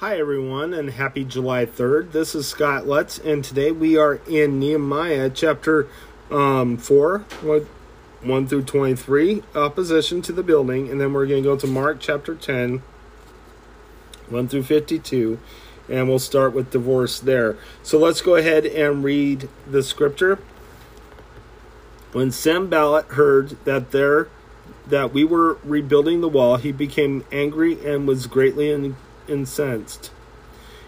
Hi, everyone, and happy July 3rd. This is Scott Lutz, and today we are in Nehemiah chapter um, 4, 1 through 23, opposition to the building, and then we're going to go to Mark chapter 10, 1 through 52, and we'll start with divorce there. So let's go ahead and read the scripture. When Sanballat heard that there that we were rebuilding the wall, he became angry and was greatly incensed.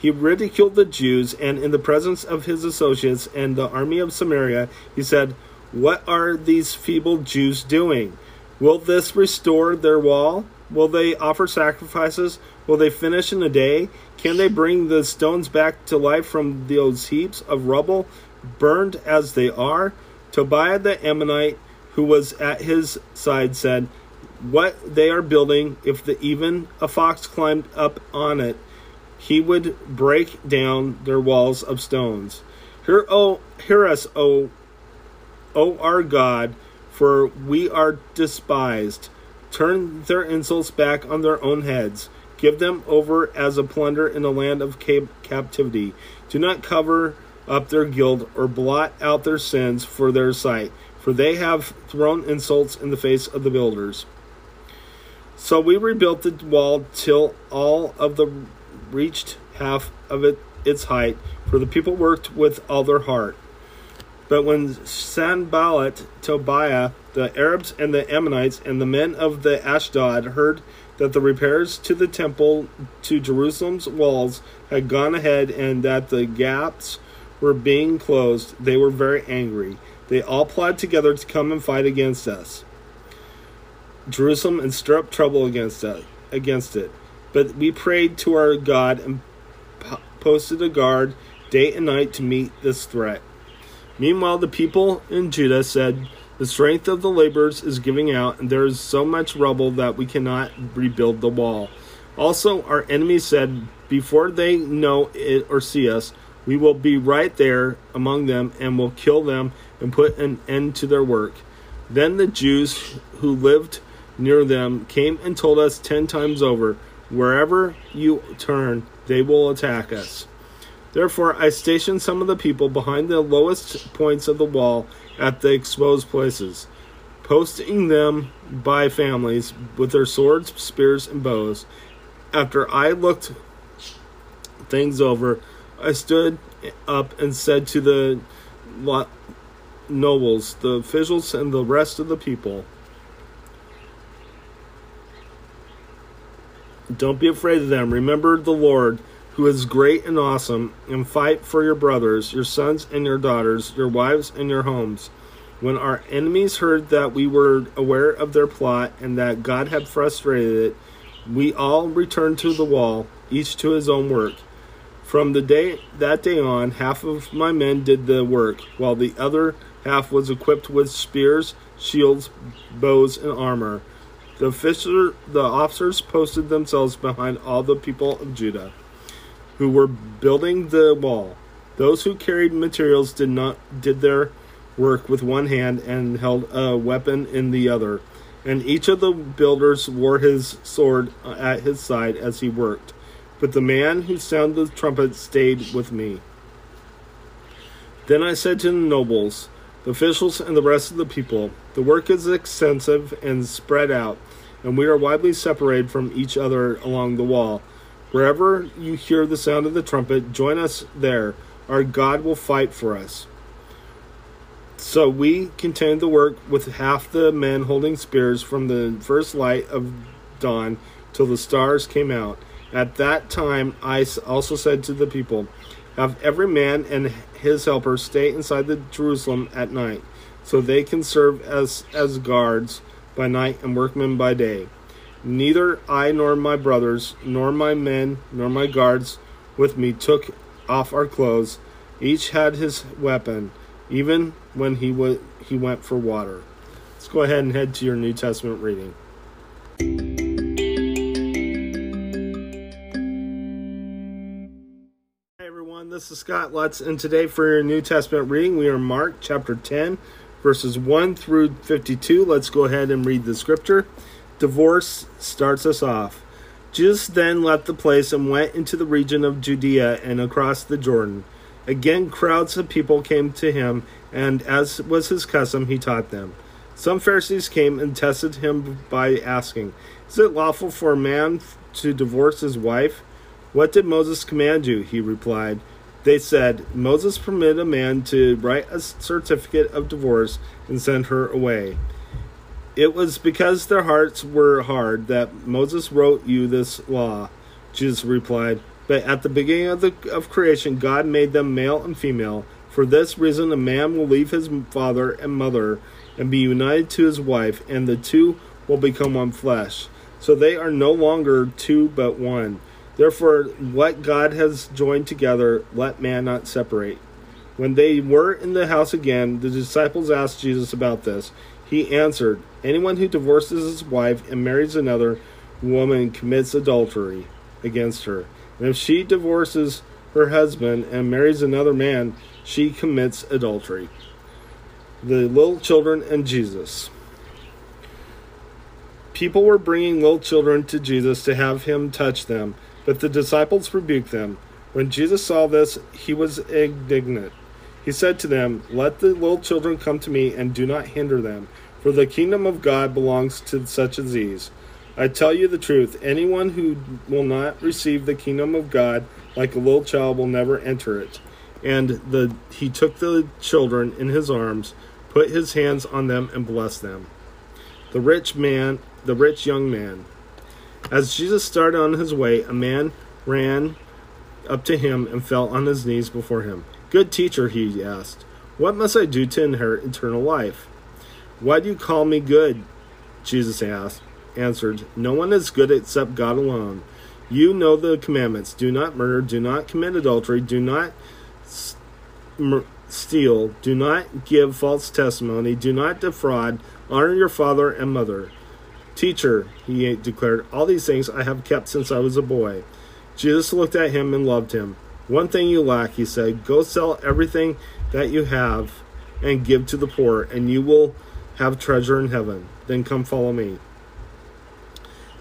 He ridiculed the Jews, and in the presence of his associates and the army of Samaria, he said, What are these feeble Jews doing? Will this restore their wall? Will they offer sacrifices? Will they finish in a day? Can they bring the stones back to life from those heaps of rubble, burned as they are? Tobiah the Ammonite, who was at his side, said, what they are building, if the, even a fox climbed up on it, he would break down their walls of stones. Hear, oh, hear us, O, O our God, for we are despised. Turn their insults back on their own heads. Give them over as a plunder in the land of captivity. Do not cover up their guilt or blot out their sins for their sight, for they have thrown insults in the face of the builders. So we rebuilt the wall till all of the reached half of it its height, for the people worked with all their heart. But when Sanballat, Tobiah, the Arabs and the Ammonites, and the men of the Ashdod heard that the repairs to the temple to Jerusalem's walls had gone ahead and that the gaps were being closed, they were very angry. They all plotted together to come and fight against us. Jerusalem and stir up trouble against it, against it. But we prayed to our God and posted a guard day and night to meet this threat. Meanwhile, the people in Judah said, The strength of the laborers is giving out, and there is so much rubble that we cannot rebuild the wall. Also, our enemies said, Before they know it or see us, we will be right there among them and will kill them and put an end to their work. Then the Jews who lived near them came and told us ten times over, Wherever you turn, they will attack us. Therefore, I stationed some of the people behind the lowest points of the wall at the exposed places, posting them by families with their swords, spears, and bows. After I looked things over, I stood up and said to the nobles, the officials, and the rest of the people, Don't be afraid of them. Remember the Lord, who is great and awesome, and fight for your brothers, your sons and your daughters, your wives and your homes. When our enemies heard that we were aware of their plot and that God had frustrated it, we all returned to the wall, each to his own work. From the day that day on, half of my men did the work, while the other half was equipped with spears, shields, bows, and armor. The, officer, the officers posted themselves behind all the people of Judah who were building the wall. Those who carried materials did not did their work with one hand and held a weapon in the other. And each of the builders wore his sword at his side as he worked. But the man who sounded the trumpet stayed with me. Then I said to the nobles, the officials, and the rest of the people, The work is extensive and spread out and we are widely separated from each other along the wall. Wherever you hear the sound of the trumpet, join us there. Our God will fight for us. So we continued the work with half the men holding spears from the first light of dawn till the stars came out. At that time, I also said to the people, Have every man and his helper stay inside the Jerusalem at night, so they can serve as, as guards by night and workmen by day. Neither I nor my brothers, nor my men, nor my guards with me took off our clothes. Each had his weapon, even when he, w- he went for water. Let's go ahead and head to your New Testament reading. This is Scott Lutz, and today for your New Testament reading, we are Mark chapter 10, verses 1 through 52. Let's go ahead and read the scripture. Divorce starts us off. Jesus then left the place and went into the region of Judea and across the Jordan. Again, crowds of people came to him, and as was his custom, he taught them. Some Pharisees came and tested him by asking, Is it lawful for a man to divorce his wife? What did Moses command you? He replied. They said, Moses permitted a man to write a certificate of divorce and send her away. It was because their hearts were hard that Moses wrote you this law. Jesus replied, But at the beginning of, the, of creation, God made them male and female. For this reason, a man will leave his father and mother and be united to his wife, and the two will become one flesh. So they are no longer two but one. Therefore, what God has joined together, let man not separate. When they were in the house again, the disciples asked Jesus about this. He answered, Anyone who divorces his wife and marries another woman commits adultery against her. And if she divorces her husband and marries another man, she commits adultery. The little children and Jesus. People were bringing little children to Jesus to have him touch them, but the disciples rebuked them. When Jesus saw this, he was indignant. He said to them, Let the little children come to me, and do not hinder them for the kingdom of God belongs to such as these. I tell you the truth, anyone who will not receive the kingdom of God like a little child will never enter it. And the he took the children in his arms, put his hands on them and blessed them. The rich man, the rich young man. As Jesus started on his way, a man ran up to him and fell on his knees before him. Good teacher, he asked, what must I do to inherit eternal life? Why do you call me good? Jesus asked, answered, No one is good except God alone. You know the commandments do not murder, do not commit adultery, do not steal, do not give false testimony, do not defraud, honor your father and mother. Teacher, he declared, all these things I have kept since I was a boy. Jesus looked at him and loved him. One thing you lack, he said. Go sell everything that you have and give to the poor, and you will have treasure in heaven. Then come follow me.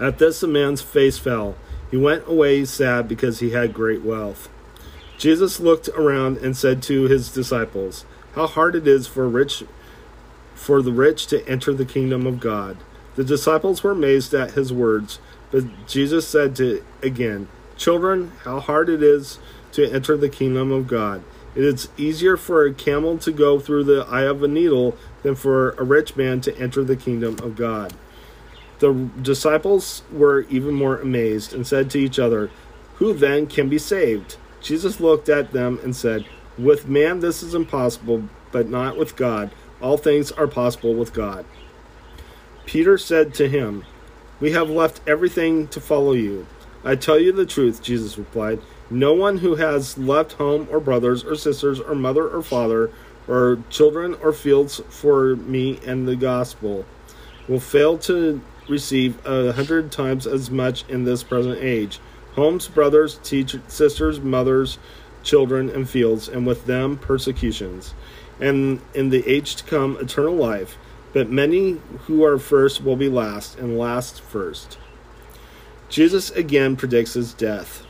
At this, the man's face fell. He went away sad because he had great wealth. Jesus looked around and said to his disciples, How hard it is for rich for the rich to enter the kingdom of God. The disciples were amazed at his words, but Jesus said to again, Children, how hard it is to enter the kingdom of God. It is easier for a camel to go through the eye of a needle than for a rich man to enter the kingdom of God. The disciples were even more amazed and said to each other, Who then can be saved? Jesus looked at them and said, With man this is impossible, but not with God. All things are possible with God. Peter said to him, We have left everything to follow you. I tell you the truth, Jesus replied. No one who has left home or brothers or sisters or mother or father or children or fields for me and the gospel will fail to receive a hundred times as much in this present age homes brothers teachers sisters mothers children and fields and with them persecutions and in the age to come eternal life but many who are first will be last and last first jesus again predicts his death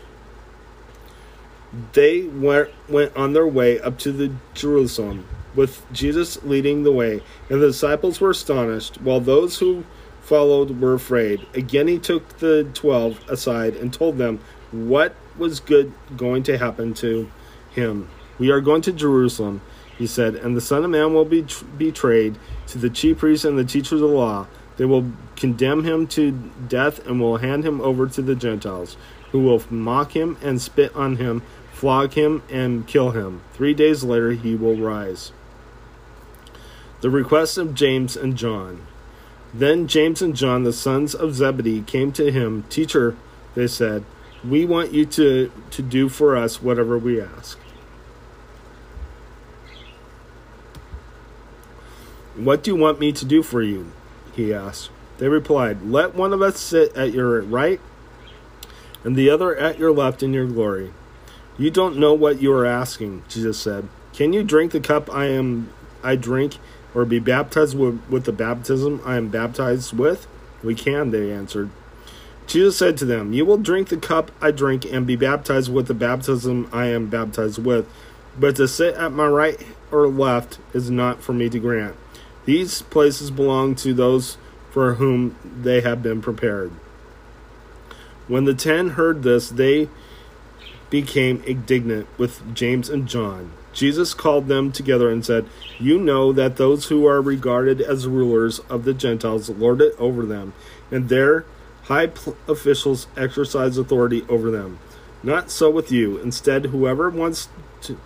they went, on their way up to the Jerusalem, with Jesus leading the way, and the disciples were astonished, while those who followed were afraid. Again he took the twelve aside and told them what was good going to happen to him. We are going to Jerusalem, he said, and the Son of Man will be tr- betrayed to the chief priests and the teachers of the law. They will condemn him to death and will hand him over to the Gentiles, who will mock him and spit on him flog him, and kill him. Three days later, he will rise. The request of James and John. Then James and John, the sons of Zebedee, came to him. Teacher, they said, we want you to, to do for us whatever we ask. What do you want me to do for you? He asked. They replied, Let one of us sit at your right and the other at your left in your glory. You don't know what you are asking, Jesus said. Can you drink the cup I am I drink, or be baptized with, with the baptism I am baptized with? We can, they answered. Jesus said to them, You will drink the cup I drink and be baptized with the baptism I am baptized with, but to sit at my right or left is not for me to grant. These places belong to those for whom they have been prepared. When the ten heard this, they became indignant with James and John. Jesus called them together and said, You know that those who are regarded as rulers of the Gentiles lord it over them, and their high officials exercise authority over them. Not so with you. Instead, whoever wants to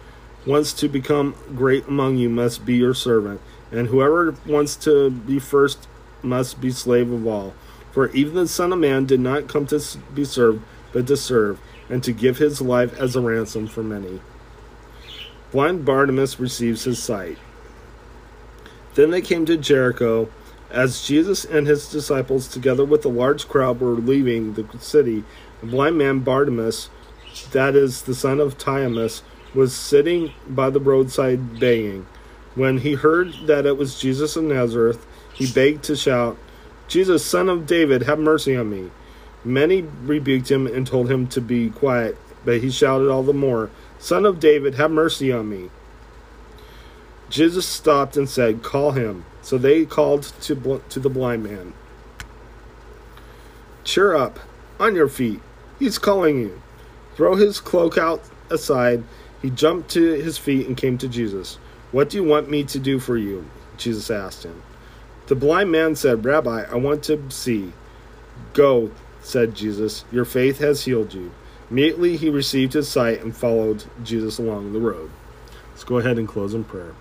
wants to become great among you must be your servant, and whoever wants to be first must be slave of all. For even the Son of Man did not come to be served, but to serve, and to give his life as a ransom for many. Blind Bartimaeus receives his sight. Then they came to Jericho. As Jesus and his disciples, together with a large crowd, were leaving the city, the blind man Bartimaeus, that is the son of Timaeus, was sitting by the roadside begging. When he heard that it was Jesus of Nazareth, he begged to shout, Jesus, son of David, have mercy on me. Many rebuked him and told him to be quiet, but he shouted all the more, Son of David, have mercy on me. Jesus stopped and said, Call him. So they called to, to the blind man. Cheer up, on your feet. He's calling you. Throw his cloak out aside. He jumped to his feet and came to Jesus. What do you want me to do for you? Jesus asked him. The blind man said, Rabbi, I want to see. Go, said Jesus. Your faith has healed you. Immediately he received his sight and followed Jesus along the road. Let's go ahead and close in prayer.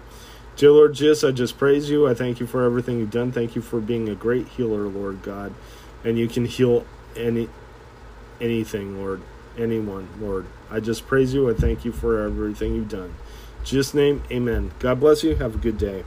Dear Lord Jesus, I just praise you. I thank you for everything you've done. Thank you for being a great healer, Lord God. And you can heal any anything, Lord. Anyone, Lord. I just praise you. I thank you for everything you've done. In Jesus' name, amen. God bless you. Have a good day.